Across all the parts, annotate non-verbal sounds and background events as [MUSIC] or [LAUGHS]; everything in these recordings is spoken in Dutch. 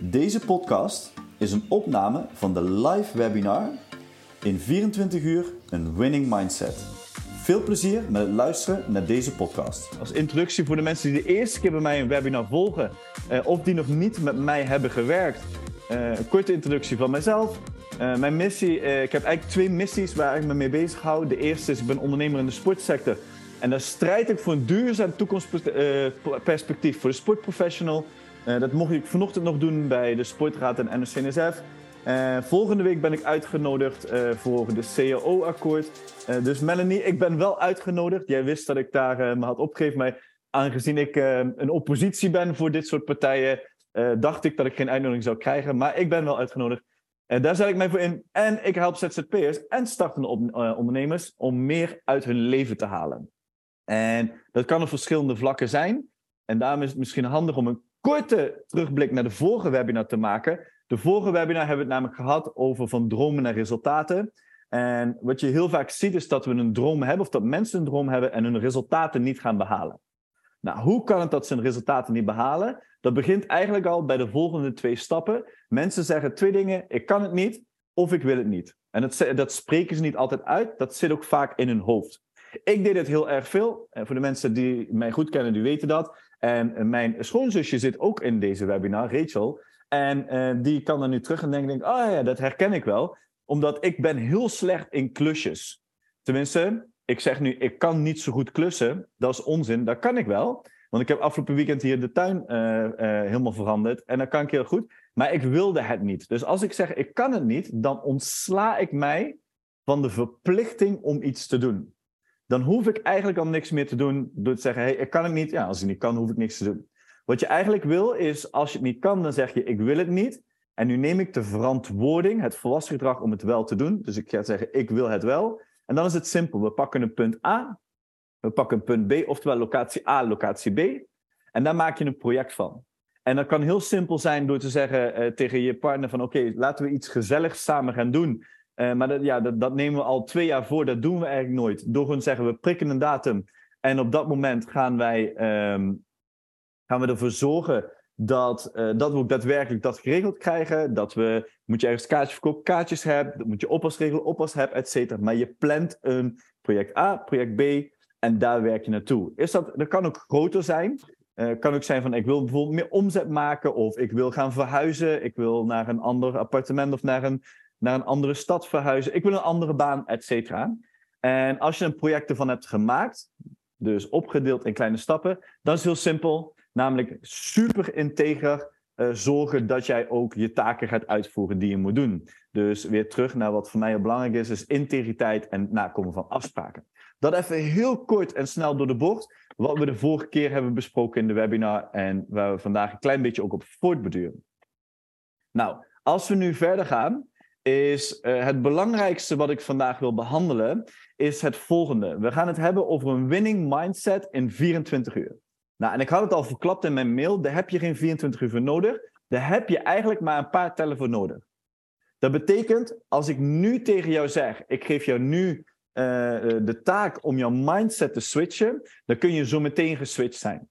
Deze podcast is een opname van de live webinar in 24 uur een winning mindset. Veel plezier met het luisteren naar deze podcast. Als introductie voor de mensen die de eerste keer bij mij een webinar volgen eh, of die nog niet met mij hebben gewerkt. Eh, een korte introductie van mijzelf. Uh, mijn missie, uh, ik heb eigenlijk twee missies waar ik me mee bezig hou. De eerste is, ik ben ondernemer in de sportsector. En daar strijd ik voor een duurzaam toekomstperspectief voor de sportprofessional. Uh, dat mocht ik vanochtend nog doen bij de Sportraad en NOC-NSF. volgende week ben ik uitgenodigd voor de CAO-akkoord. dus Melanie, ik ben wel uitgenodigd. Jij wist dat ik daar me had opgegeven. Maar aangezien ik een oppositie ben voor dit soort partijen, dacht ik dat ik geen uitnodiging zou krijgen. Maar ik ben wel uitgenodigd. En daar zet ik mij voor in. En ik help ZZP'ers en startende ondernemers om meer uit hun leven te halen. En dat kan op verschillende vlakken zijn. En daarom is het misschien handig om een korte terugblik naar de vorige webinar te maken. De vorige webinar hebben we het namelijk gehad over van dromen naar resultaten. En wat je heel vaak ziet is dat we een droom hebben, of dat mensen een droom hebben en hun resultaten niet gaan behalen. Nou, hoe kan het dat ze hun resultaten niet behalen? Dat begint eigenlijk al bij de volgende twee stappen. Mensen zeggen twee dingen: ik kan het niet of ik wil het niet. En dat, dat spreken ze niet altijd uit, dat zit ook vaak in hun hoofd. Ik deed het heel erg veel. En voor de mensen die mij goed kennen, die weten dat. En mijn schoonzusje zit ook in deze webinar, Rachel. En uh, die kan er nu terug en denken, oh ja, dat herken ik wel. Omdat ik ben heel slecht in klusjes. Tenminste, ik zeg nu, ik kan niet zo goed klussen. Dat is onzin, dat kan ik wel. Want ik heb afgelopen weekend hier de tuin uh, helemaal veranderd. En dat kan ik heel goed. Maar ik wilde het niet. Dus als ik zeg, ik kan het niet, dan ontsla ik mij van de verplichting om iets te doen dan hoef ik eigenlijk al niks meer te doen door te zeggen, hey, ik kan het niet. Ja, als ik niet kan, hoef ik niks te doen. Wat je eigenlijk wil is, als je het niet kan, dan zeg je, ik wil het niet. En nu neem ik de verantwoording, het volwassen gedrag om het wel te doen. Dus ik ga zeggen, ik wil het wel. En dan is het simpel. We pakken een punt A, we pakken een punt B, oftewel locatie A, locatie B. En daar maak je een project van. En dat kan heel simpel zijn door te zeggen uh, tegen je partner van oké, laten we iets gezelligs samen gaan doen. Uh, maar dat, ja, dat, dat, nemen we al twee jaar voor, dat doen we eigenlijk nooit. Door gewoon zeggen, we prikken een datum. En op dat moment gaan wij um, gaan we ervoor zorgen dat, uh, dat we ook daadwerkelijk dat geregeld krijgen. Dat we, moet je ergens kaartjes verkopen, kaartjes hebben. moet je oppasregelen, oppas hebben, et cetera. Maar je plant een project A, project B en daar werk je naartoe. Is dat, dat kan ook groter zijn. Uh, kan ook zijn van ik wil bijvoorbeeld meer omzet maken of ik wil gaan verhuizen. Ik wil naar een ander appartement of naar een naar een andere stad verhuizen. Ik wil een andere baan, et cetera. En als je een project ervan hebt gemaakt, dus opgedeeld in kleine stappen, dan is het heel simpel. Namelijk super integer uh, zorgen dat jij ook je taken gaat uitvoeren die je moet doen. Dus weer terug naar wat voor mij heel belangrijk is, is integriteit en nakomen van afspraken. Dat even heel kort en snel door de bocht. Wat we de vorige keer hebben besproken in de webinar en waar we vandaag een klein beetje ook op voortbeduren. Nou, als we nu verder gaan, is uh, het belangrijkste wat ik vandaag wil behandelen, is het volgende. We gaan het hebben over een winning mindset in 24 uur. Nou, en ik had het al verklapt in mijn mail, daar heb je geen 24 uur voor nodig. Daar heb je eigenlijk maar een paar tellen voor nodig. Dat betekent, als ik nu tegen jou zeg, ik geef jou nu uh, de taak om jouw mindset te switchen, dan kun je zo meteen geswitcht zijn.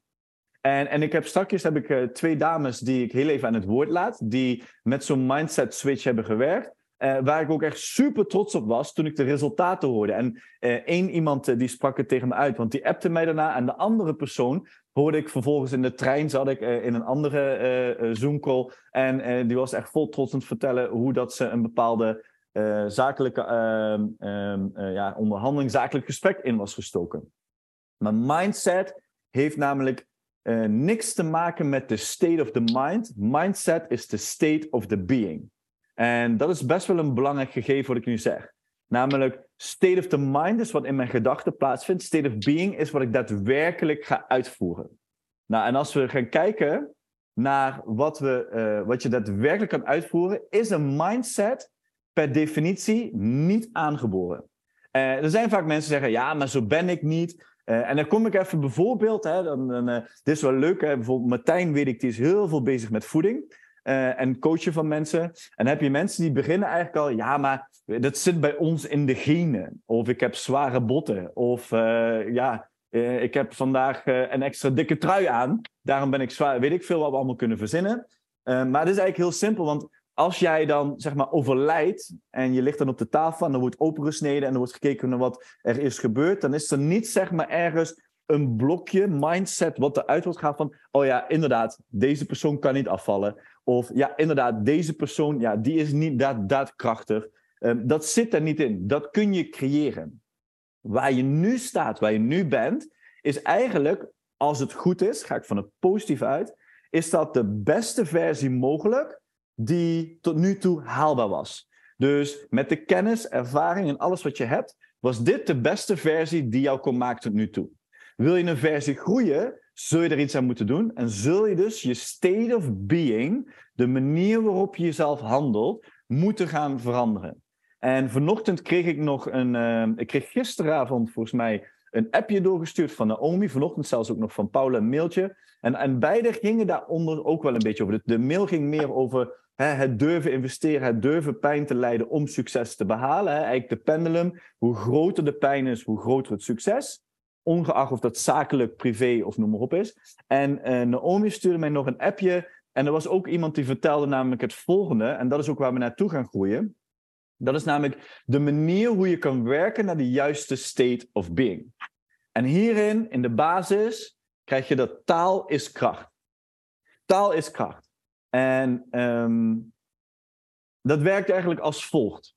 En, en ik heb straks heb ik, twee dames die ik heel even aan het woord laat, die met zo'n mindset switch hebben gewerkt. Uh, waar ik ook echt super trots op was toen ik de resultaten hoorde. En uh, één iemand uh, die sprak het tegen me uit, want die appte mij daarna. En de andere persoon hoorde ik vervolgens in de trein, zat ik in een andere Zoom-call. En die was echt vol trots aan het vertellen hoe dat ze een bepaalde zakelijke ehm, ehm, ja, onderhandeling, zakelijk gesprek in was gestoken. Maar mindset heeft namelijk niks te maken met de state of the mind. Mindset is the state of the being. En dat is best wel een belangrijk gegeven wat ik nu zeg. Namelijk, state of the mind is wat in mijn gedachten plaatsvindt. State of being is wat ik daadwerkelijk ga uitvoeren. Nou, en als we gaan kijken naar wat, we, uh, wat je daadwerkelijk kan uitvoeren, is een mindset per definitie niet aangeboren. Uh, er zijn vaak mensen die zeggen, ja, maar zo ben ik niet. Uh, en dan kom ik even bijvoorbeeld, hè, dan, dan, dit is wel leuk, hè, bijvoorbeeld Martijn weet ik, die is heel veel bezig met voeding uh, en coachen van mensen. En dan heb je mensen die beginnen eigenlijk al, ja, maar dat zit bij ons in de genen. Of ik heb zware botten. Of uh, ja, uh, ik heb vandaag een extra dikke trui aan. Daarom ben ik zwaar. Weet ik veel wat we allemaal kunnen verzinnen. maar het is eigenlijk heel simpel, want als jij dan zeg maar overlijdt en je ligt dan op de tafel en er wordt opengesneden en er wordt gekeken naar wat er is gebeurd, dan is er niet zeg maar ergens een blokje mindset wat eruit wordt gehaald van, oh ja, inderdaad, deze persoon kan niet afvallen. Of ja, inderdaad, deze persoon, ja, die is niet daad, daadkrachtig. Um, dat zit er niet in. Dat kun je creëren. Waar je nu staat, waar je nu bent, is eigenlijk, als het goed is, ga ik van het positief uit, is dat de beste versie mogelijk die tot nu toe haalbaar was. Dus met de kennis, ervaring en alles wat je hebt, was dit de beste versie die jou kon maken tot nu toe. Wil je een versie groeien, zul je er iets aan moeten doen. En zul je dus je state of being, de manier waarop je jezelf handelt, moeten gaan veranderen. En vanochtend kreeg ik nog een. Uh, ik kreeg gisteravond volgens mij een appje doorgestuurd van Naomi. Vanochtend zelfs ook nog van Paula een mailtje. En, en beide gingen daaronder ook wel een beetje over. De, mail ging meer over hè, het durven investeren, het durven pijn te leiden om succes te behalen. Eigenlijk de pendulum. Hoe groter de pijn is, hoe groter het succes ongeacht of dat zakelijk, privé of noem maar op is. En uh, Naomi stuurde mij nog een appje. En er was ook iemand die vertelde namelijk het volgende. En dat is ook waar we naartoe gaan groeien. Dat is namelijk de manier hoe je kan werken naar de juiste state of being. En hierin, in de basis, krijg je dat taal is kracht. Taal is kracht. En um, dat werkt eigenlijk als volgt.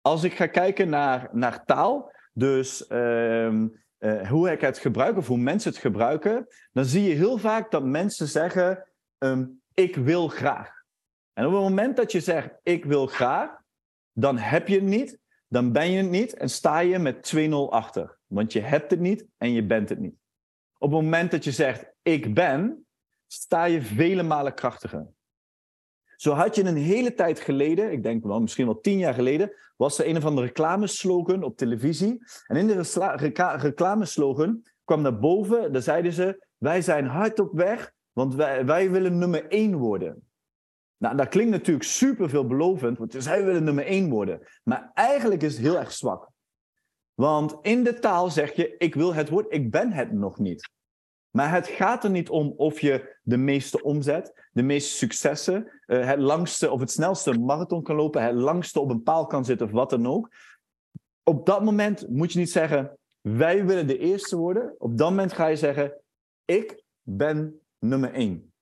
Als ik ga kijken naar, naar taal, dus um, uh, hoe ik het gebruik of hoe mensen het gebruiken, dan zie je heel vaak dat mensen zeggen: um, Ik wil graag. En op het moment dat je zegt: Ik wil graag, dan heb je het niet, dan ben je het niet en sta je met 2-0 achter. Want je hebt het niet en je bent het niet. Op het moment dat je zegt: Ik ben, sta je vele malen krachtiger. Zo had je een hele tijd geleden, ik denk wel misschien wel tien jaar geleden, was er een of andere reclameslogan op televisie. En in de reclameslogan kwam naar boven, daar zeiden ze, wij zijn hard op weg, want wij, wij willen nummer één worden. Nou, dat klinkt natuurlijk super veelbelovend, want zij willen nummer één worden. Maar eigenlijk is het heel erg zwak. Want in de taal zeg je, ik wil het woord, ik ben het nog niet. Maar het gaat er niet om of je de meeste omzet, de meeste successen, uh, het langste of het snelste marathon kan lopen, het langste op een paal kan zitten of wat dan ook. Op dat moment moet je niet zeggen, wij willen de eerste worden. Op dat moment ga je zeggen, ik ben nummer één.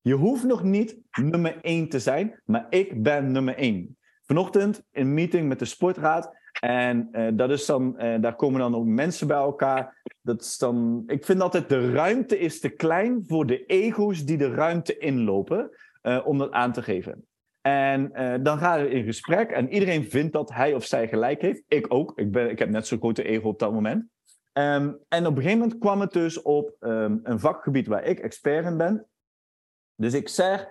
Je hoeft nog niet nummer één te zijn, maar ik ben nummer één. Vanochtend in een meeting met de sportraad en uh, dat is dan, uh, daar komen dan ook mensen bij elkaar. Dat is dan, ik vind altijd de ruimte is te klein voor de ego's die de ruimte inlopen uh, om dat aan te geven. En dan gaan we in gesprek en iedereen vindt dat hij of zij gelijk heeft. Ik ook. Ik, ben, ik heb net zo'n grote ego op dat moment. Um, en op een gegeven moment kwam het dus op um, een vakgebied waar ik expert in ben. Dus ik zeg,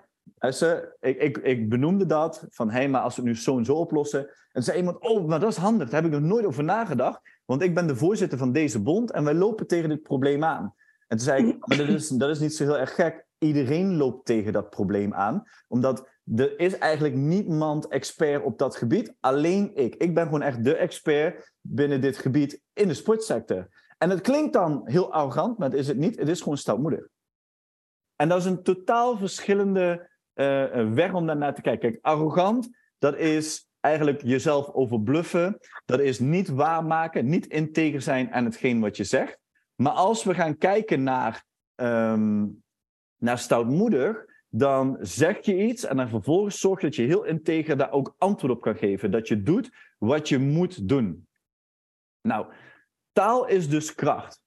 ik, ik, ik benoemde dat, van hé, hey, maar als we het nu zo en zo oplossen. En zei iemand, oh, maar dat is handig, daar heb ik nog nooit over nagedacht. Want ik ben de voorzitter van deze bond en wij lopen tegen dit probleem aan. En toen zei ik, maar dat is, dat is niet zo heel erg gek. Iedereen loopt tegen dat probleem aan. Omdat er is eigenlijk niemand expert op dat gebied, alleen ik. Ik ben gewoon echt de expert binnen dit gebied in de sportsector. En het klinkt dan heel arrogant, maar het is het niet. Het is gewoon stoutmoedig. En dat is een totaal verschillende uh, weg om daarnaar te kijken. Kijk, arrogant, dat is eigenlijk jezelf overbluffen. Dat is niet waarmaken, niet integer zijn aan hetgeen wat je zegt. Maar als we gaan kijken naar, um, naar stoutmoedig, dan zeg je iets en dan vervolgens zorg dat je heel integer daar ook antwoord op kan geven. Dat je doet wat je moet doen. Nou, taal is dus kracht.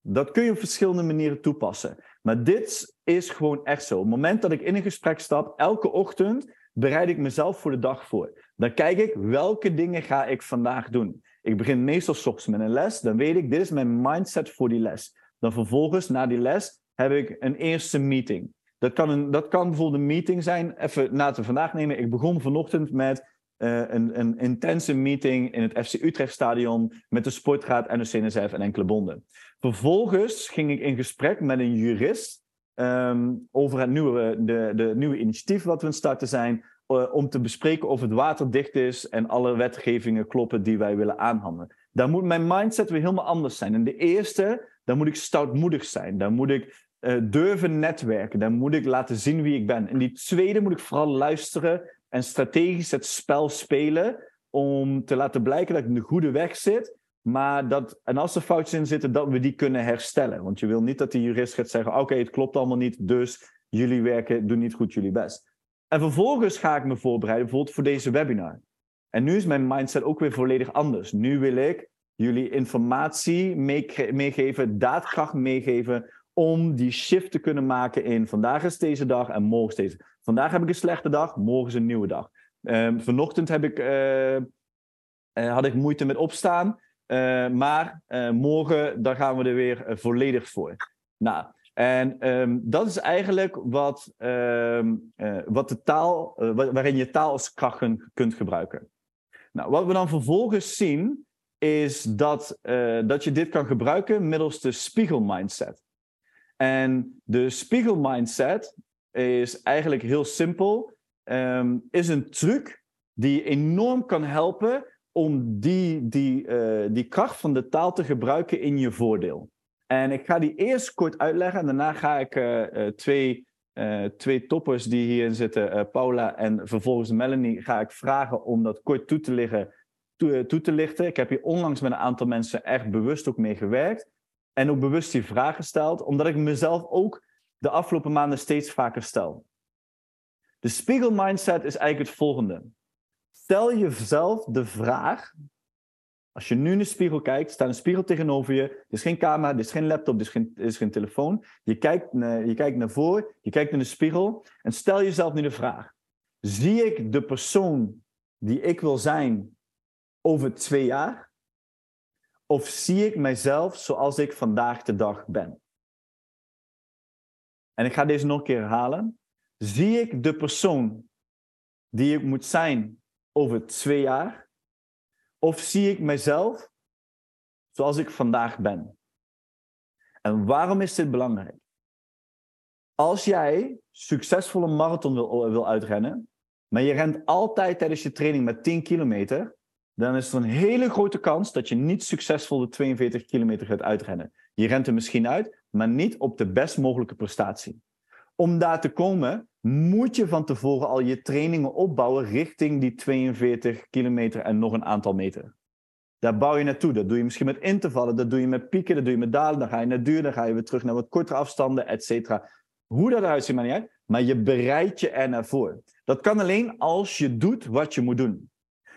Dat kun je op verschillende manieren toepassen. Maar dit is gewoon echt zo. Op het moment dat ik in een gesprek stap, elke ochtend bereid ik mezelf voor de dag voor. Dan kijk ik welke dingen ga ik vandaag doen. Ik begin meestal ochtends met een les. Dan weet ik, dit is mijn mindset voor die les. Dan vervolgens, na die les, heb ik een eerste meeting. Dat kan, een, dat kan bijvoorbeeld een meeting zijn. Even na te vandaag nemen. Ik begon vanochtend met uh, een, een, intense meeting in het FC Utrecht Stadion met de sportraad, NOC NSF en enkele bonden. Vervolgens ging ik in gesprek met een jurist um, over het nieuwe, de, de nieuwe initiatief wat we aan starten zijn, uh, om te bespreken of het waterdicht is en alle wetgevingen kloppen die wij willen aanhandelen. Daar moet mijn mindset weer helemaal anders zijn. En de eerste, daar moet ik stoutmoedig zijn. Daar moet ik uh, durven netwerken. Dan moet ik laten zien wie ik ben. En die tweede moet ik vooral luisteren en strategisch het spel spelen. Om te laten blijken dat ik de goede weg zit. Maar dat, en als er foutjes in zitten, dat we die kunnen herstellen. Want je wil niet dat de jurist gaat zeggen: Oké, het klopt allemaal niet, dus jullie werken, doen niet goed jullie best. En vervolgens ga ik me voorbereiden, bijvoorbeeld voor deze webinar. En nu is mijn mindset ook weer volledig anders. Nu wil ik jullie informatie meegeven, daadkracht meegeven, om die shift te kunnen maken in vandaag is deze dag en morgen is deze. Vandaag heb ik een slechte dag, morgen is een nieuwe dag. Um, vanochtend heb ik, uh, had ik moeite met opstaan, uh, maar morgen daar gaan we er weer volledig voor. Nou, en um, dat is eigenlijk wat, um, wat de taal, waarin je taal als kracht kunt gebruiken. Nou, wat we dan vervolgens zien, is dat, dat je dit kan gebruiken middels de spiegelmindset. En de spiegelmindset is eigenlijk heel simpel. Um, is een truc die enorm kan helpen om die, die, uh, die kracht van de taal te gebruiken in je voordeel. En ik ga die eerst kort uitleggen en daarna ga ik uh, uh, twee, twee toppers die hierin zitten, Paula en vervolgens Melanie, ga ik vragen om dat kort toe te, toe, toe te lichten. Ik heb hier onlangs met een aantal mensen echt bewust ook mee gewerkt. En ook bewust die vraag gesteld, omdat ik mezelf ook de afgelopen maanden steeds vaker stel. De spiegelmindset is eigenlijk het volgende. Stel jezelf de vraag, als je nu in de spiegel kijkt, staat een spiegel tegenover je, er is geen camera, er is geen laptop, er is geen, is geen telefoon. Je kijkt, naar, je kijkt naar voren, je kijkt in de spiegel en stel jezelf nu de vraag. Zie ik de persoon die ik wil zijn over twee jaar? Of zie ik mijzelf zoals ik vandaag de dag ben? En ik ga deze nog een keer herhalen. Zie ik de persoon die ik moet zijn over twee jaar? Of zie ik mijzelf zoals ik vandaag ben? En waarom is dit belangrijk? Als jij succesvolle marathon wil, wil uitrennen, maar je rent altijd tijdens je training met 10 kilometer, dan is er een hele grote kans dat je niet succesvol de 42 kilometer gaat uitrennen. Je rent er misschien uit, maar niet op de best mogelijke prestatie. Om daar te komen, moet je van tevoren al je trainingen opbouwen richting die 42 kilometer en nog een aantal meter. Daar bouw je naartoe. Dat doe je misschien met intervallen, dat doe je met pieken, dat doe je met dalen. Dan ga je naar duur, dan ga je weer terug naar wat kortere afstanden, et cetera. Hoe dat eruit ziet, maakt niet uit. Maar je bereidt je er naar voor. Dat kan alleen als je doet wat je moet doen.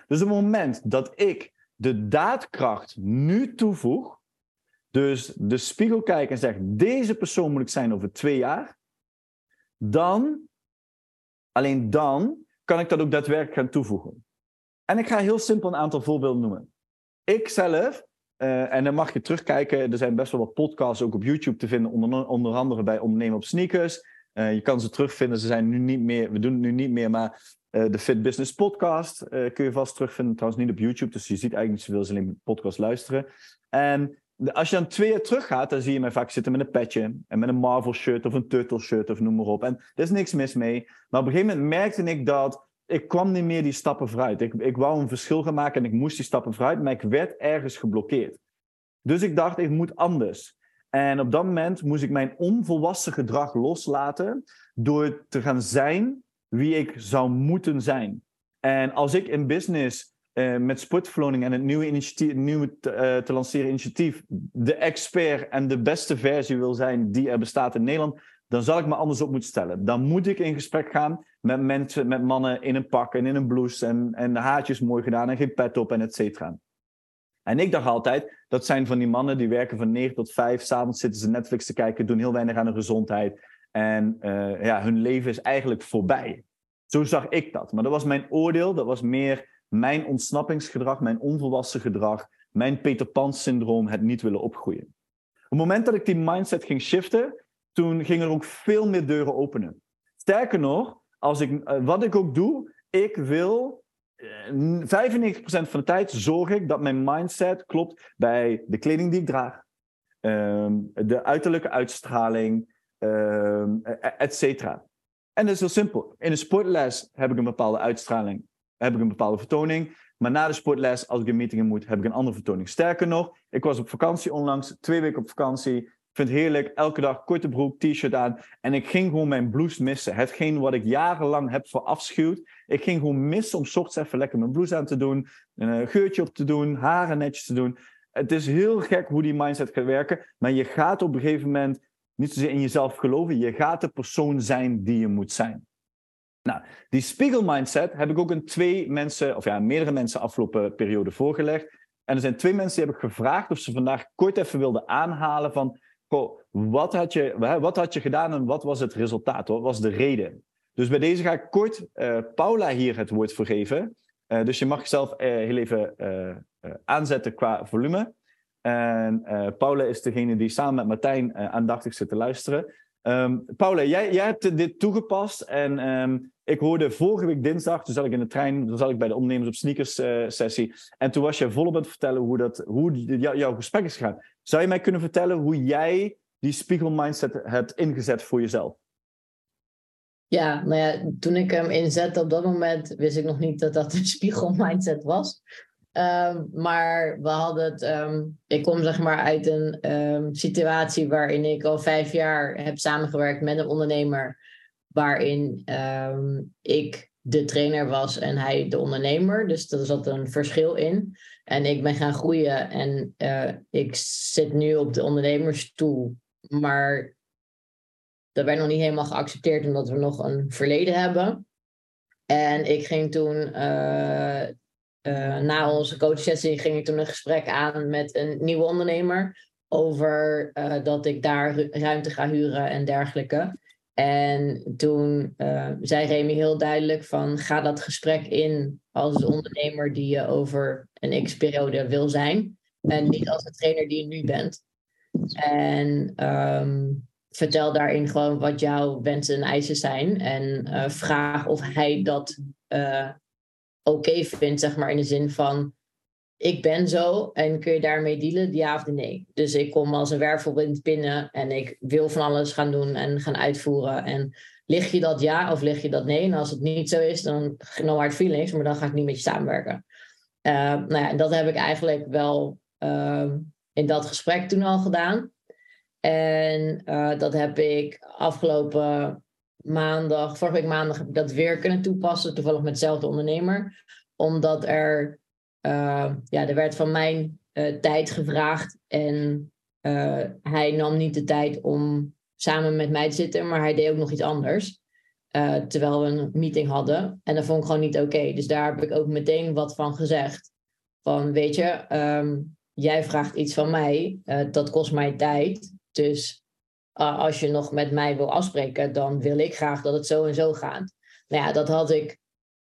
Dus op het moment dat ik de daadkracht nu toevoeg, dus de spiegel kijk en zeg: deze persoon moet ik zijn over twee jaar, dan, alleen dan, kan ik dat ook daadwerkelijk gaan toevoegen. En ik ga heel simpel een aantal voorbeelden noemen. Ik zelf, uh, en dan mag je terugkijken, er zijn best wel wat podcasts ook op YouTube te vinden, onder, onder andere bij Ondernemen op Sneakers. Uh, je kan ze terugvinden, ze zijn nu niet meer, we doen het nu niet meer, maar uh, de Fit Business Podcast kun je vast terugvinden. Trouwens niet op YouTube, dus je ziet eigenlijk niet zoveel, ze alleen podcast luisteren. En als je dan twee jaar terug gaat, dan zie je mij vaak zitten met een petje. En met een Marvel shirt of een Turtle shirt of noem maar op. En er is niks mis mee. Maar op een gegeven moment merkte ik dat ik kwam niet meer die stappen vooruit. Ik, ik wou een verschil gaan maken en ik moest die stappen vooruit, maar ik werd ergens geblokkeerd. Dus ik dacht, ik moet anders. En op dat moment moest ik mijn onvolwassen gedrag loslaten door te gaan zijn wie ik zou moeten zijn. En als ik in business uh, met sportverloning en het nieuwe, te, uh, te lanceren initiatief de expert en de beste versie wil zijn die er bestaat in Nederland, dan zal ik me anders op moeten stellen. Dan moet ik in gesprek gaan met mensen, met mannen in een pak en in een blouse en, en de haartjes mooi gedaan en geen pet op en et cetera. En ik dacht altijd, dat zijn van die mannen die werken van 9 tot 5, s'avonds zitten ze Netflix te kijken, doen heel weinig aan hun gezondheid. En uh, ja, hun leven is eigenlijk voorbij. Zo zag ik dat. Maar dat was mijn oordeel, dat was meer mijn ontsnappingsgedrag, mijn onvolwassen gedrag, mijn Peter Pan-syndroom, het niet willen opgroeien. Op het moment dat ik die mindset ging shiften, toen gingen er ook veel meer deuren openen. Sterker nog, als ik, uh, wat ik ook doe, ik wil 95% eh, van de tijd zorg ik dat mijn mindset klopt bij de kleding die ik draag, um, de uiterlijke uitstraling, um, et cetera. En dat is heel simpel. In een sportles heb ik een bepaalde uitstraling, heb ik een bepaalde vertoning. Maar na de sportles, als ik een meeting moet, heb ik een andere vertoning. Sterker nog, ik was op vakantie onlangs, twee weken op vakantie. Ik vind het heerlijk. Elke dag korte broek, t-shirt aan. En ik ging gewoon mijn blouse missen. Hetgeen wat ik jarenlang heb verafschuwd. Ik ging gewoon missen om ochtends even lekker mijn blouse aan te doen. Een geurtje op te doen. Haren netjes te doen. Het is heel gek hoe die mindset gaat werken. Maar je gaat op een gegeven moment niet zozeer in jezelf geloven. Je gaat de persoon zijn die je moet zijn. Nou, die spiegel mindset heb ik ook een twee mensen, of ja, meerdere mensen afgelopen periode voorgelegd. En er zijn twee mensen die heb ik gevraagd of ze vandaag kort even wilden aanhalen van, goh, wat had je, wat had je gedaan en wat was het resultaat? Wat was de reden? Dus bij deze ga ik kort uh, Paula hier het woord voor geven. Uh, dus je mag jezelf uh, heel even aanzetten qua volume. En Paula is degene die samen met Martijn aandachtig zit te luisteren. Um, Paula, jij, jij hebt dit toegepast en um, ik hoorde vorige week dinsdag, toen zat ik in de trein, toen zat ik bij de ondernemers op sneakers uh, sessie en toen was je volop aan het vertellen hoe, dat, hoe jouw gesprek is gegaan. Zou je mij kunnen vertellen hoe jij die spiegel mindset hebt ingezet voor jezelf? Ja, nou ja, toen ik hem inzette op dat moment wist ik nog niet dat dat een [LAUGHS] spiegel mindset was. Um, maar we hadden het. Um, ik kom zeg maar uit een um, situatie waarin ik al vijf jaar heb samengewerkt met een ondernemer. Waarin ik de trainer was en hij de ondernemer. Dus er zat een verschil in. En ik ben gaan groeien en uh, ik zit nu op de ondernemersstoel. Maar dat werd nog niet helemaal geaccepteerd omdat we nog een verleden hebben. En ik ging toen uh, uh, na onze coachsessie ging ik toen een gesprek aan met een nieuwe ondernemer over dat ik daar ruimte ga huren en dergelijke. En toen uh, zei Remy heel duidelijk van ga dat gesprek in als ondernemer die je over een x-periode wil zijn. En niet als de trainer die je nu bent. En um, vertel daarin gewoon wat jouw wensen en eisen zijn. En vraag of hij dat oké okay vindt, zeg maar in de zin van ik ben zo en kun je daarmee dealen, ja of nee. Dus ik kom als een wervelwind binnen en ik wil van alles gaan doen en gaan uitvoeren. En lig je dat ja of lig je dat nee? En als het niet zo is, dan no hard feelings, maar dan ga ik niet met je samenwerken. Uh, nou ja, dat heb ik eigenlijk wel uh, in dat gesprek toen al gedaan. En uh, dat heb ik afgelopen maandag, vorige week maandag heb ik dat weer kunnen toepassen, toevallig met dezelfde ondernemer. Omdat er, uh, ja, er werd van mijn uh, tijd gevraagd en uh, hij nam niet de tijd om samen met mij te zitten, maar hij deed ook nog iets anders. terwijl we een meeting hadden. En dat vond ik gewoon niet oké. Dus daar heb ik ook meteen wat van gezegd. Van, weet je, um, jij vraagt iets van mij, dat kost mij tijd. Dus als je nog met mij wil afspreken, dan wil ik graag dat het zo en zo gaat. Nou ja, dat had ik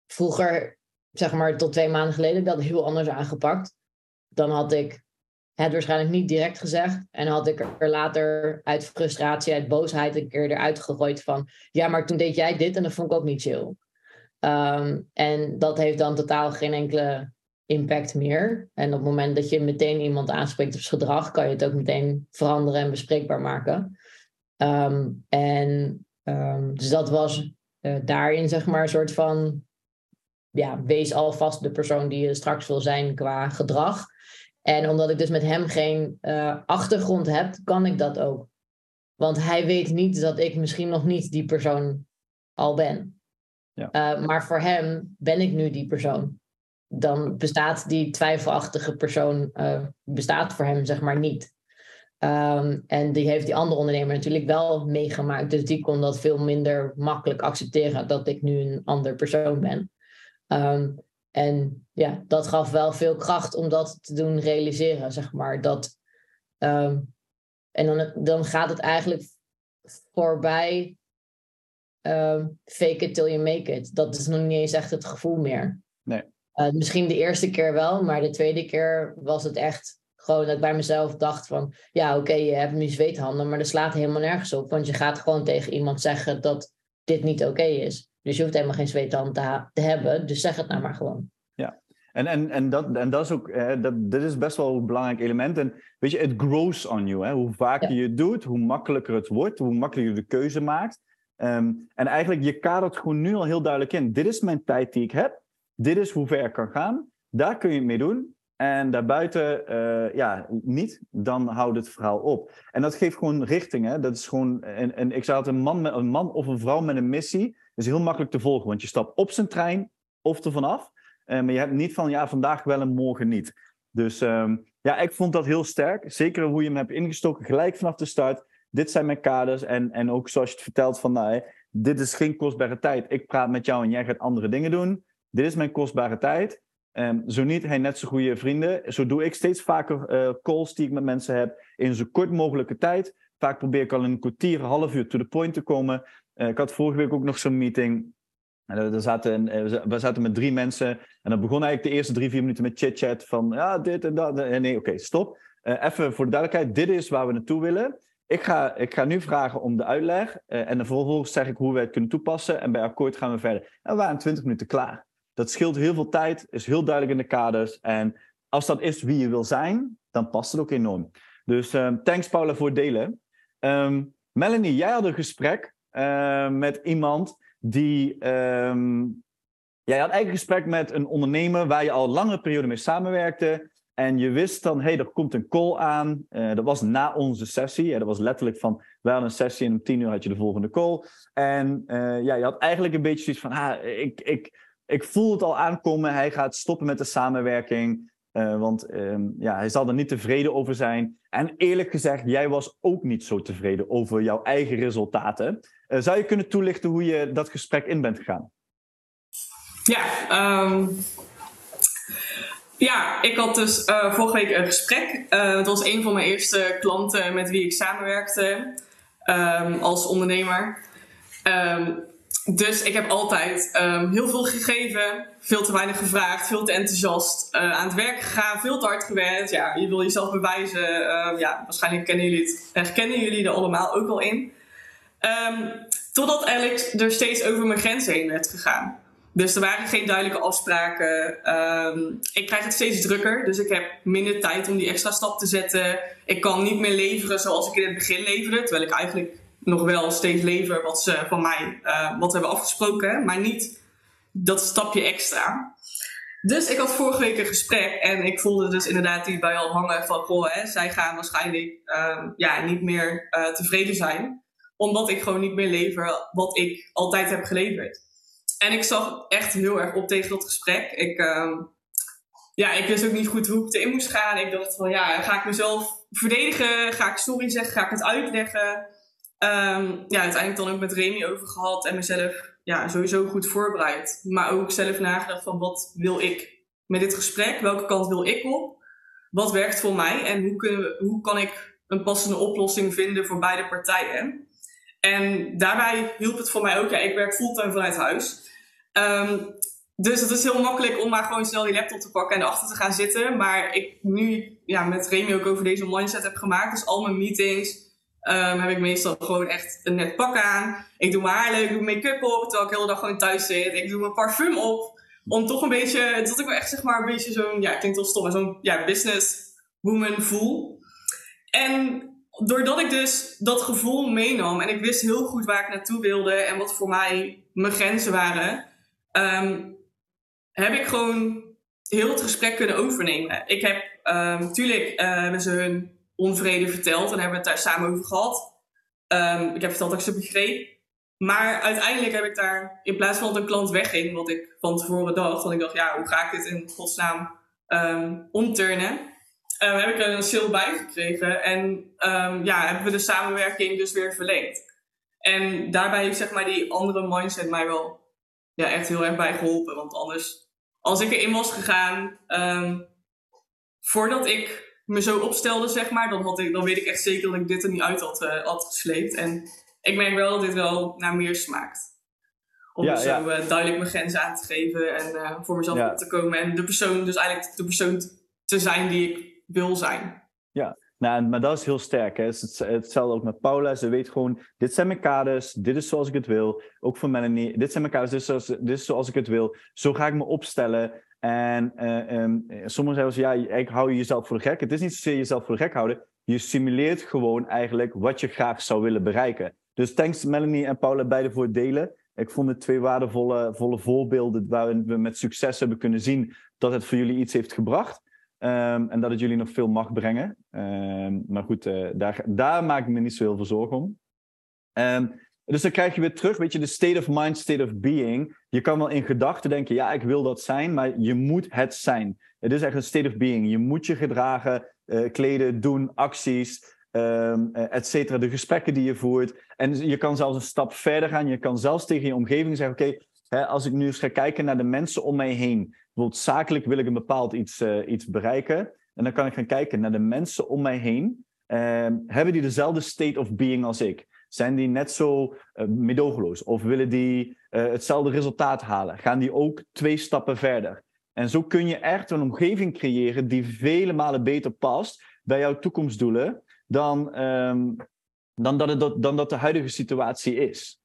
vroeger, zeg maar tot twee maanden geleden, dat heel anders aangepakt. Dan had ik het waarschijnlijk niet direct gezegd. En had ik er later uit frustratie, uit boosheid een keer eruit gegooid van... Ja, maar toen deed jij dit en dat vond ik ook niet chill. Um, en dat heeft dan totaal geen enkele impact meer. En op het moment dat je meteen iemand aanspreekt op zijn gedrag... kan je het ook meteen veranderen en bespreekbaar maken. Um, en um, dus dat was uh, daarin, zeg maar, een soort van. Ja, wees alvast de persoon die je straks wil zijn qua gedrag. En omdat ik dus met hem geen uh, achtergrond heb, kan ik dat ook. Want hij weet niet dat ik misschien nog niet die persoon al ben. Ja. Uh, maar voor hem ben ik nu die persoon. Dan bestaat die twijfelachtige persoon, bestaat voor hem zeg maar niet. Um, en die heeft die andere ondernemer natuurlijk wel meegemaakt. Dus die kon dat veel minder makkelijk accepteren dat ik nu een ander persoon ben. Um, en ja, dat gaf wel veel kracht om dat te doen realiseren, zeg maar. Dat, um, en dan, dan gaat het eigenlijk voorbij fake it till you make it. Dat is nog niet eens echt het gevoel meer. Nee. Uh, misschien de eerste keer wel, maar de tweede keer was het echt gewoon dat ik bij mezelf dacht van, ja oké, okay, je hebt nu zweethanden, maar dat slaat helemaal nergens op. Want je gaat gewoon tegen iemand zeggen dat dit niet oké okay is. Dus je hoeft helemaal geen zweethand te, te, hebben, dus zeg het nou maar gewoon. Ja, en, en, en, dat, en dat is ook, hè, dat, dit is best wel een belangrijk element. En weet je, het grows on you. Hè? Hoe vaker je het doet, hoe makkelijker het wordt, hoe makkelijker je de keuze maakt. Um, en eigenlijk, je kadert gewoon nu al heel duidelijk in. Dit is mijn tijd die ik heb. Dit is hoe ver ik kan gaan. Daar kun je het mee doen. en daarbuiten uh, ja, niet, dan houdt het verhaal op. En dat geeft gewoon richting. Hè? Dat is gewoon, en, en ik zou het een man, met, een man of een vrouw met een missie, is heel makkelijk te volgen. Want je stapt op zijn trein of er vanaf. Uh, maar je hebt niet van, ja, vandaag wel en morgen niet. Dus um, ja, ik vond dat heel sterk. Zeker hoe je hem hebt ingestoken, gelijk vanaf de start. Dit zijn mijn kaders. En, en ook zoals je het vertelt van, nou, dit is geen kostbare tijd. Ik praat met jou en jij gaat andere dingen doen. Dit is mijn kostbare tijd. Um, zo niet, hij net zo goede vrienden. Zo doe ik steeds vaker uh, calls die ik met mensen heb in zo kort mogelijke tijd. Vaak probeer ik al in een kwartier, een half uur to the point te komen. Uh, ik had vorige week ook nog zo'n meeting. En er zaten, we zaten met drie mensen. En dan begon eigenlijk de eerste drie, vier minuten met chit-chat. Van ja, dit en dat. En nee, oké, stop. Even voor de duidelijkheid, dit is waar we naartoe willen. Ik ga, ik ga nu vragen om de uitleg. en dan vervolgens zeg ik hoe we het kunnen toepassen. En bij akkoord gaan we verder. En we waren 20 minuten klaar. Dat scheelt heel veel tijd, is heel duidelijk in de kaders. En als dat is wie je wil zijn, dan past het ook enorm. Dus um, thanks Paula voor het delen. Um, Melanie, jij had een gesprek uh, met iemand die. Um, jij had eigenlijk een gesprek met een ondernemer waar je al langere periode mee samenwerkte. En je wist dan, hé, hey, er komt een call aan. Uh, dat was na onze sessie. Ja, dat was letterlijk van, we hadden een sessie en om tien uur had je de volgende call. En uh, ja, je had eigenlijk een beetje zoiets van, ah, ik, ik, ik voel het al aankomen. Hij gaat stoppen met de samenwerking. Want um, ja, hij zal er niet tevreden over zijn. En eerlijk gezegd, jij was ook niet zo tevreden over jouw eigen resultaten. Uh, zou je kunnen toelichten hoe je dat gesprek in bent gegaan? Ja, um, ja ik had dus uh, vorige week een gesprek. het was een van mijn eerste klanten met wie ik samenwerkte um, als ondernemer. Dus ik heb altijd heel veel gegeven, veel te weinig gevraagd, veel te enthousiast aan het werk gegaan, veel te hard gewerkt. Ja, je wil jezelf bewijzen. Ja, waarschijnlijk kennen jullie het, herkennen jullie er allemaal ook wel in. Um, totdat eigenlijk er steeds over mijn grenzen heen werd gegaan. Dus er waren geen duidelijke afspraken. Um, ik krijg het steeds drukker, dus ik heb minder tijd om die extra stap te zetten. Ik kan niet meer leveren zoals ik in het begin leverde, terwijl ik eigenlijk nog wel steeds lever wat ze van mij uh, wat hebben afgesproken, maar niet dat stapje extra. Dus ik had vorige week een gesprek en ik voelde dus inderdaad die bij al hangen van goh, hè, zij gaan waarschijnlijk uh, ja, niet meer uh, tevreden zijn, omdat ik gewoon niet meer lever wat ik altijd heb geleverd. En ik zag echt heel erg op tegen dat gesprek. Ik, ehm, ja, ik wist ook niet goed hoe ik erin moest gaan. Ik dacht van ja, ga ik mezelf verdedigen? Ga ik sorry zeggen? Ga ik het uitleggen? Um, ja, uiteindelijk dan ook met Remy over gehad en mezelf ja, sowieso goed voorbereid. Maar ook zelf nagedacht van wat wil ik met dit gesprek? Welke kant wil ik op? Wat werkt voor mij? En hoe, kunnen hoe kan ik een passende oplossing vinden voor beide partijen? En daarbij hielp het voor mij ook. Ja, ik werk fulltime vanuit huis. Um, dus het is heel makkelijk om maar gewoon snel die laptop te pakken en erachter te gaan zitten. Maar ik nu ja, met Remy ook over deze mindset heb gemaakt. Dus al mijn meetings, Um, heb ik meestal gewoon echt een net pak aan. Ik doe mijn haar leuk, ik doe make-up op, terwijl ik de hele dag gewoon thuis zit. Ik doe mijn parfum op, om toch een beetje, dat ik me echt zeg maar een beetje zo'n, ja, klinkt wel stom, zo'n ja, businesswoman voel. En doordat ik dus dat gevoel meenam en ik wist heel goed waar ik naartoe wilde en wat voor mij mijn grenzen waren, um, heb ik gewoon heel het gesprek kunnen overnemen. Ik heb, natuurlijk uh, hebben ze hun onvrede verteld en hebben we het daar samen over gehad. Um, ik heb verteld dat ik ze begreep. Maar uiteindelijk heb ik daar, in plaats van dat een klant wegging, wat ik van tevoren dacht, want ik dacht, ja, hoe ga ik dit in godsnaam omturnen? Uh, heb ik er een sale bij gekregen en um, ja, hebben we de samenwerking dus weer verlengd. En daarbij heeft zeg maar die andere mindset mij wel ja, echt heel erg bij geholpen. Want anders, als ik erin was gegaan, um, voordat ik me zo opstelde, zeg maar, dan, had ik, dan weet ik echt zeker dat ik dit er niet uit had, uh, had gesleept. En ik merk wel dat dit wel naar meer smaakt. Om ja, zo uh, duidelijk mijn grenzen aan te geven en uh, voor mezelf op te komen. En de persoon, dus eigenlijk de persoon te zijn die ik wil zijn. Ja, nou, maar dat is heel sterk. Hè? Hetzelfde ook met Paula. Ze weet gewoon, dit zijn mijn kaders, dit is zoals ik het wil. Ook voor Melanie, dit zijn mijn kaders, dit is zoals, dit is zoals ik het wil. Zo ga ik me opstellen. En uh, um, sommigen zeggen ja, ik hou jezelf voor de gek. Het is niet zozeer jezelf voor de gek houden. Je simuleert gewoon eigenlijk wat je graag zou willen bereiken. Dus thanks Melanie en Paula beide voor het delen. Ik vond het twee waardevolle volle voorbeelden waarin we met succes hebben kunnen zien dat het voor jullie iets heeft gebracht. Ehm, en dat het jullie nog veel mag brengen. Ehm, maar goed, uh, daar, daar maak ik me niet zo heel veel zorgen om. Ehm, dus dan krijg je weer terug, weet je, de state of mind, state of being. Je kan wel in gedachten denken, ja, ik wil dat zijn, maar je moet het zijn. Het is echt een state of being. Je moet je gedragen, uh, kleden, doen, acties, um, et cetera. De gesprekken die je voert. En je kan zelfs een stap verder gaan. Je kan zelfs tegen je omgeving zeggen, oké, als ik nu eens ga kijken naar de mensen om mij heen. Bijvoorbeeld zakelijk wil ik een bepaald iets, uh, iets bereiken. En dan kan ik gaan kijken naar de mensen om mij heen. Uh, hebben die dezelfde state of being als ik? Zijn die net zo uh? Of willen die uh, hetzelfde resultaat halen? Gaan die ook twee stappen verder? En zo kun je echt een omgeving creëren die vele malen beter past bij jouw toekomstdoelen dan, um, dan, dat, het, dan dat de huidige situatie is.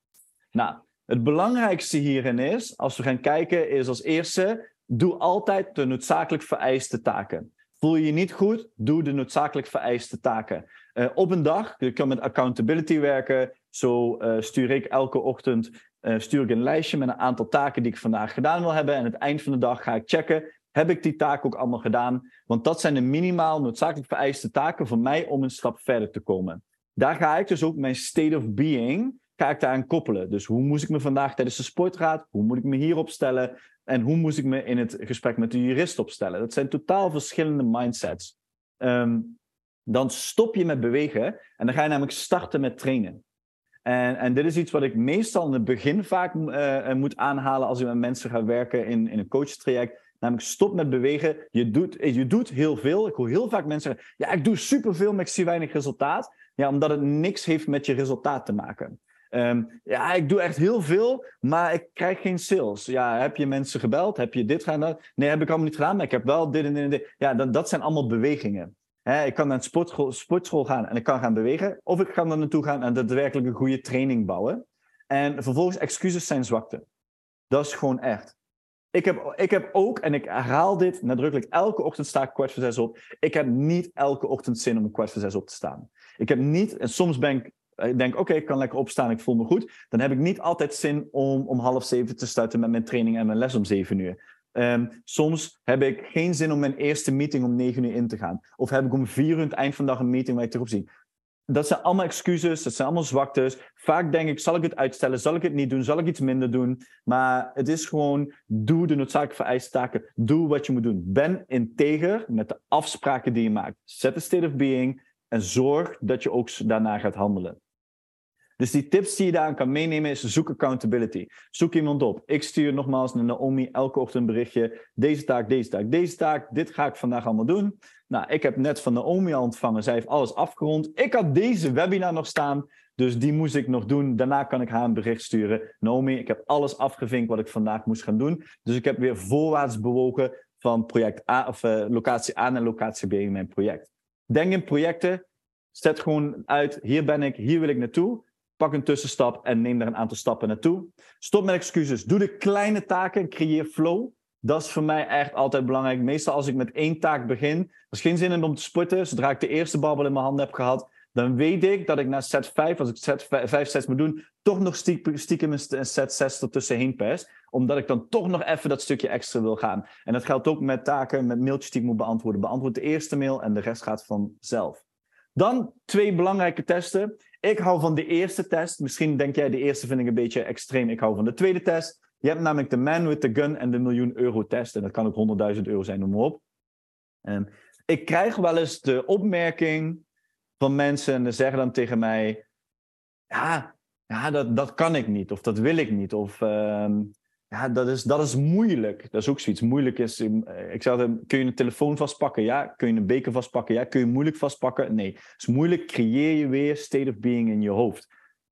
Nou, het belangrijkste hierin is, als we gaan kijken, is als eerste, doe altijd de noodzakelijk vereiste taken. Voel je je niet goed, doe de noodzakelijk vereiste taken. Uh, op een dag, je kan met accountability werken. Zo uh, stuur ik elke ochtend uh, stuur ik een lijstje met een aantal taken die ik vandaag gedaan wil hebben. En aan het eind van de dag ga ik checken, heb ik die taak ook allemaal gedaan? Want dat zijn de minimaal noodzakelijk vereiste taken voor mij om een stap verder te komen. Daar ga ik dus ook mijn state of being ga ik daaraan koppelen. Dus hoe moest ik me vandaag tijdens de sportraad, hoe moet ik me hier opstellen en hoe moest ik me in het gesprek met de jurist opstellen? Dat zijn totaal verschillende mindsets. Um, dan stop je met bewegen en dan ga je namelijk starten met trainen. En, en dit is iets wat ik meestal in het begin vaak uh, moet aanhalen als ik met mensen ga werken in, in een coachtraject. Namelijk stop met bewegen. Je doet, je doet heel veel. Ik hoor heel vaak mensen zeggen, ja, ik doe superveel, maar ik zie weinig resultaat. Ja, omdat het niks heeft met je resultaat te maken. Um, ja, ik doe echt heel veel, maar ik krijg geen sales. Ja, heb je mensen gebeld? Heb je dit gedaan? Nee, heb ik allemaal niet gedaan, maar ik heb wel dit en dit en dit. Ja, dat, dat zijn allemaal bewegingen. Ik kan naar een sportschool, sportschool gaan en ik kan gaan bewegen. Of ik kan er naartoe gaan en daadwerkelijk een goede training bouwen. En vervolgens, excuses zijn zwakte. Dat is gewoon echt. Ik heb, ik heb ook, en ik herhaal dit nadrukkelijk, elke ochtend sta ik kwart voor zes op. Ik heb niet elke ochtend zin om kwart voor zes op te staan. Ik heb niet, en soms ben ik ik denk, oké, ik kan lekker opstaan, ik voel me goed. Dan heb ik niet altijd zin om om half zeven te starten met mijn training en mijn les om zeven uur. Um, soms heb ik geen zin om mijn eerste meeting om negen uur in te gaan. Of heb ik om vier uur het eind van de dag een meeting waar ik erop zie. Dat zijn allemaal excuses, dat zijn allemaal zwaktes. Vaak denk ik, zal ik het uitstellen, zal ik het niet doen, zal ik iets minder doen. Maar het is gewoon, doe de noodzakelijke vereiste taken. Doe wat je moet doen. Ben integer met de afspraken die je maakt. Zet de state of being en zorg dat je ook daarna gaat handelen. Dus die tips die je daaraan kan meenemen is zoek accountability. Zoek iemand op. Ik stuur nogmaals naar Naomi elke ochtend een berichtje. Deze taak, deze taak, deze taak. Dit ga ik vandaag allemaal doen. Nou, ik heb net van Naomi al ontvangen. Zij heeft alles afgerond. Ik had deze webinar nog staan. Dus die moest ik nog doen. Daarna kan ik haar een bericht sturen. Naomi, ik heb alles afgevinkt wat ik vandaag moest gaan doen. Dus ik heb weer voorwaarts bewogen van project A of uh, locatie A naar locatie B in mijn project. Denk in projecten. Zet gewoon uit, hier ben ik, hier wil ik naartoe. Pak een tussenstap en neem daar een aantal stappen naartoe. Stop met excuses. Doe de kleine taken en creëer flow. Dat is voor mij echt altijd belangrijk. Meestal als ik met één taak begin, er is geen zin in om te sporten. Zodra ik de eerste babbel in mijn handen heb gehad, dan weet ik dat ik na set 5, als ik set 5 sets moet doen, toch nog stiekem, een set 6 ertussenheen pers. Omdat ik dan toch nog even dat stukje extra wil gaan. En dat geldt ook met taken, met mailtjes die ik moet beantwoorden. Beantwoord de eerste mail en de rest gaat vanzelf. Dan twee belangrijke testen. Ik hou van de eerste test. Misschien denk jij, de eerste vind ik een beetje extreem. Ik hou van de tweede test. Je hebt namelijk de man with the gun en de miljoen euro test. En dat kan ook 100.000 euro zijn, noem maar op. En ik krijg wel eens de opmerking van mensen en ze zeggen dan tegen mij... Ja, ja dat, dat kan ik niet. Of dat wil ik niet. Of uh, ja, dat is, dat is moeilijk. Dat is ook zoiets. Moeilijk is. Eh, ik zou kun je een telefoon vastpakken? Ja. Kun je een beker vastpakken? Ja. Kun je moeilijk vastpakken? Nee. Is moeilijk. Creëer je weer state of being in je hoofd.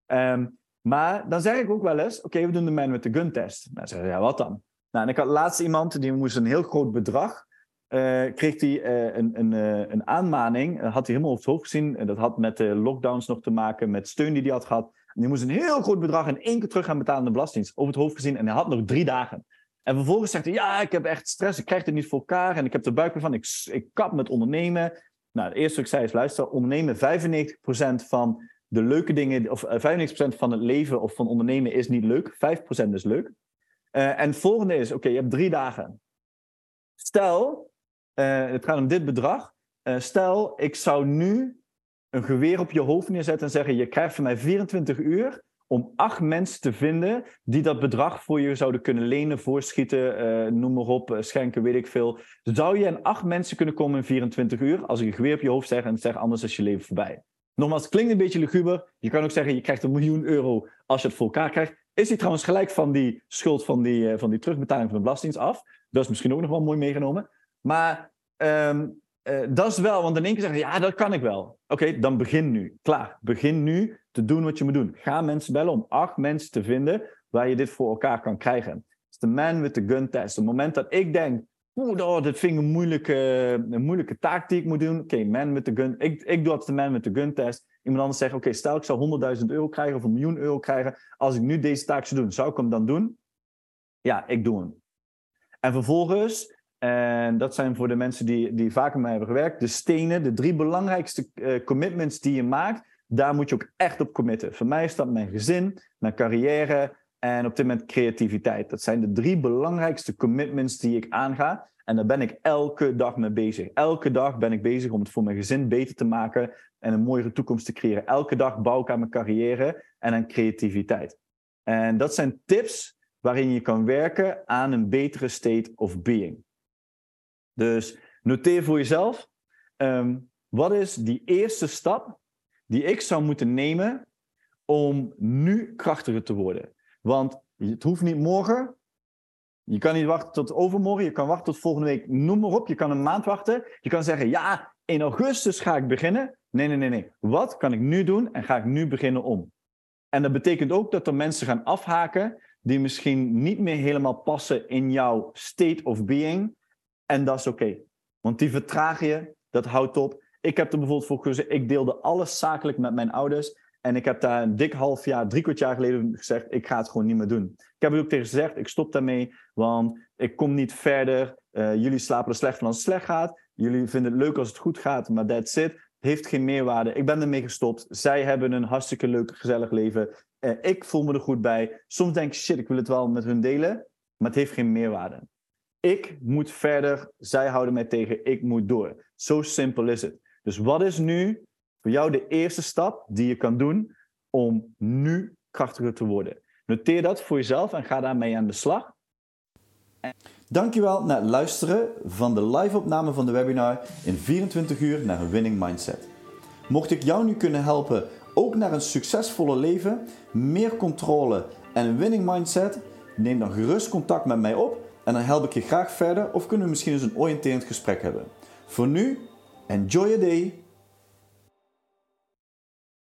Um, maar dan zeg ik ook wel eens: oké, we doen de man with the gun test. Dan zeggen ja, wat dan? Nou, en ik had laatst iemand die moest een heel groot bedrag. Uh, kreeg hij uh, een, een, uh, een aanmaning. had hij helemaal op het hoofd gezien. En dat had met de lockdowns nog te maken, met steun die hij had gehad. En die moest een heel groot bedrag in één keer terug gaan betalen aan de belastingdienst. Over het hoofd gezien. En hij had nog drie dagen. En vervolgens zegt hij, ja, ik heb echt stress. Ik krijg het niet voor elkaar. En ik heb er buik van. Ik, ik kap met ondernemen. Nou, het eerste wat ik zei is, luister, ondernemen 95% van de leuke dingen, of 95% van het leven of van ondernemen is niet leuk. 5% is leuk. En het volgende is, oké, je hebt drie dagen. Stel, eh, het gaat om dit bedrag. Eh, stel, ik zou nu een geweer op je hoofd neerzetten en zeggen: Je krijgt van mij 24 uur om acht mensen te vinden die dat bedrag voor je zouden kunnen lenen, voorschieten, uh, noem maar op, schenken, weet ik veel. Zou je aan acht mensen kunnen komen in 24 uur als ik een geweer op je hoofd zeg en zeg anders is je leven voorbij? Nogmaals, het klinkt een beetje luguber. Je kan ook zeggen, je krijgt een miljoen euro als je het voor elkaar krijgt. Is die trouwens gelijk van die schuld van die, van die terugbetaling van de belasting af? Dat is misschien ook nog wel mooi meegenomen. Maar um, uh, dat is wel, want in één keer zeggen ja, dat kan ik wel. Oké, dan begin nu. Klaar. Begin nu te doen wat je moet doen. Ga mensen bellen om acht mensen te vinden waar je dit voor elkaar kan krijgen. Het is de man with the gun test. Op het moment dat ik denk, oh, dit vind ik een moeilijke, een moeilijke taak die ik moet doen. Oké, man with the gun. Ik, ik doe altijd de man with the gun test. Iemand anders zegt, oké, stel ik zou 100.000 euro krijgen of een miljoen euro krijgen. Als ik nu deze taak zou doen, zou ik hem dan doen? Ja, ik doe hem. En vervolgens en dat zijn voor de mensen die, die vaker mij hebben gewerkt. De stenen, de drie belangrijkste uh, commitments die je maakt, daar moet je ook echt op committen. Voor mij is dat mijn gezin, mijn carrière en op dit moment creativiteit. Dat zijn de drie belangrijkste commitments die ik aanga. En daar ben ik elke dag mee bezig. Elke dag ben ik bezig om het voor mijn gezin beter te maken en een mooiere toekomst te creëren. Elke dag bouw ik aan mijn carrière en aan creativiteit. En dat zijn tips waarin je kan werken aan een betere state of being. Dus noteer voor jezelf, ehm, wat is die eerste stap die ik zou moeten nemen om nu krachtiger te worden? Want het hoeft niet morgen. Je kan niet wachten tot overmorgen. Je kan wachten tot volgende week. Noem maar op. Je kan een maand wachten. Je kan zeggen, ja, in augustus ga ik beginnen. Nee, nee, nee, nee. Wat kan ik nu doen en ga ik nu beginnen om? En dat betekent ook dat er mensen gaan afhaken die misschien niet meer helemaal passen in jouw state of being. En dat is oké. Want die vertraag je, dat houdt op. Ik heb er bijvoorbeeld voor gekozen, ik deelde alles zakelijk met mijn ouders. En ik heb daar een dik half jaar, drie kwart jaar geleden gezegd, ik ga het gewoon niet meer doen. Ik heb het ook tegen gezegd, ik stop daarmee, want ik kom niet verder. Uh, jullie slapen er slecht van als het slecht gaat. Jullie vinden het leuk als het goed gaat, maar that's it. Heeft geen meerwaarde. Ik ben ermee gestopt. Zij hebben een hartstikke leuk, gezellig leven. Uh, ik voel me er goed bij. Soms denk ik, shit, ik wil het wel met hun delen, maar het heeft geen meerwaarde. Ik moet verder, zij houden mij tegen, ik moet door. Zo simpel is het. Dus wat is nu voor jou de eerste stap die je kan doen om nu krachtiger te worden? Noteer dat voor jezelf en ga daarmee aan de slag. Dankjewel naar het luisteren van de live-opname van de webinar in 24 uur naar een winning mindset. Mocht ik jou nu kunnen helpen ook naar een succesvolle leven, meer controle en een winning mindset, neem dan gerust contact met mij op en dan help ik je graag verder of kunnen we misschien eens een oriënterend gesprek hebben. Voor nu, enjoy your day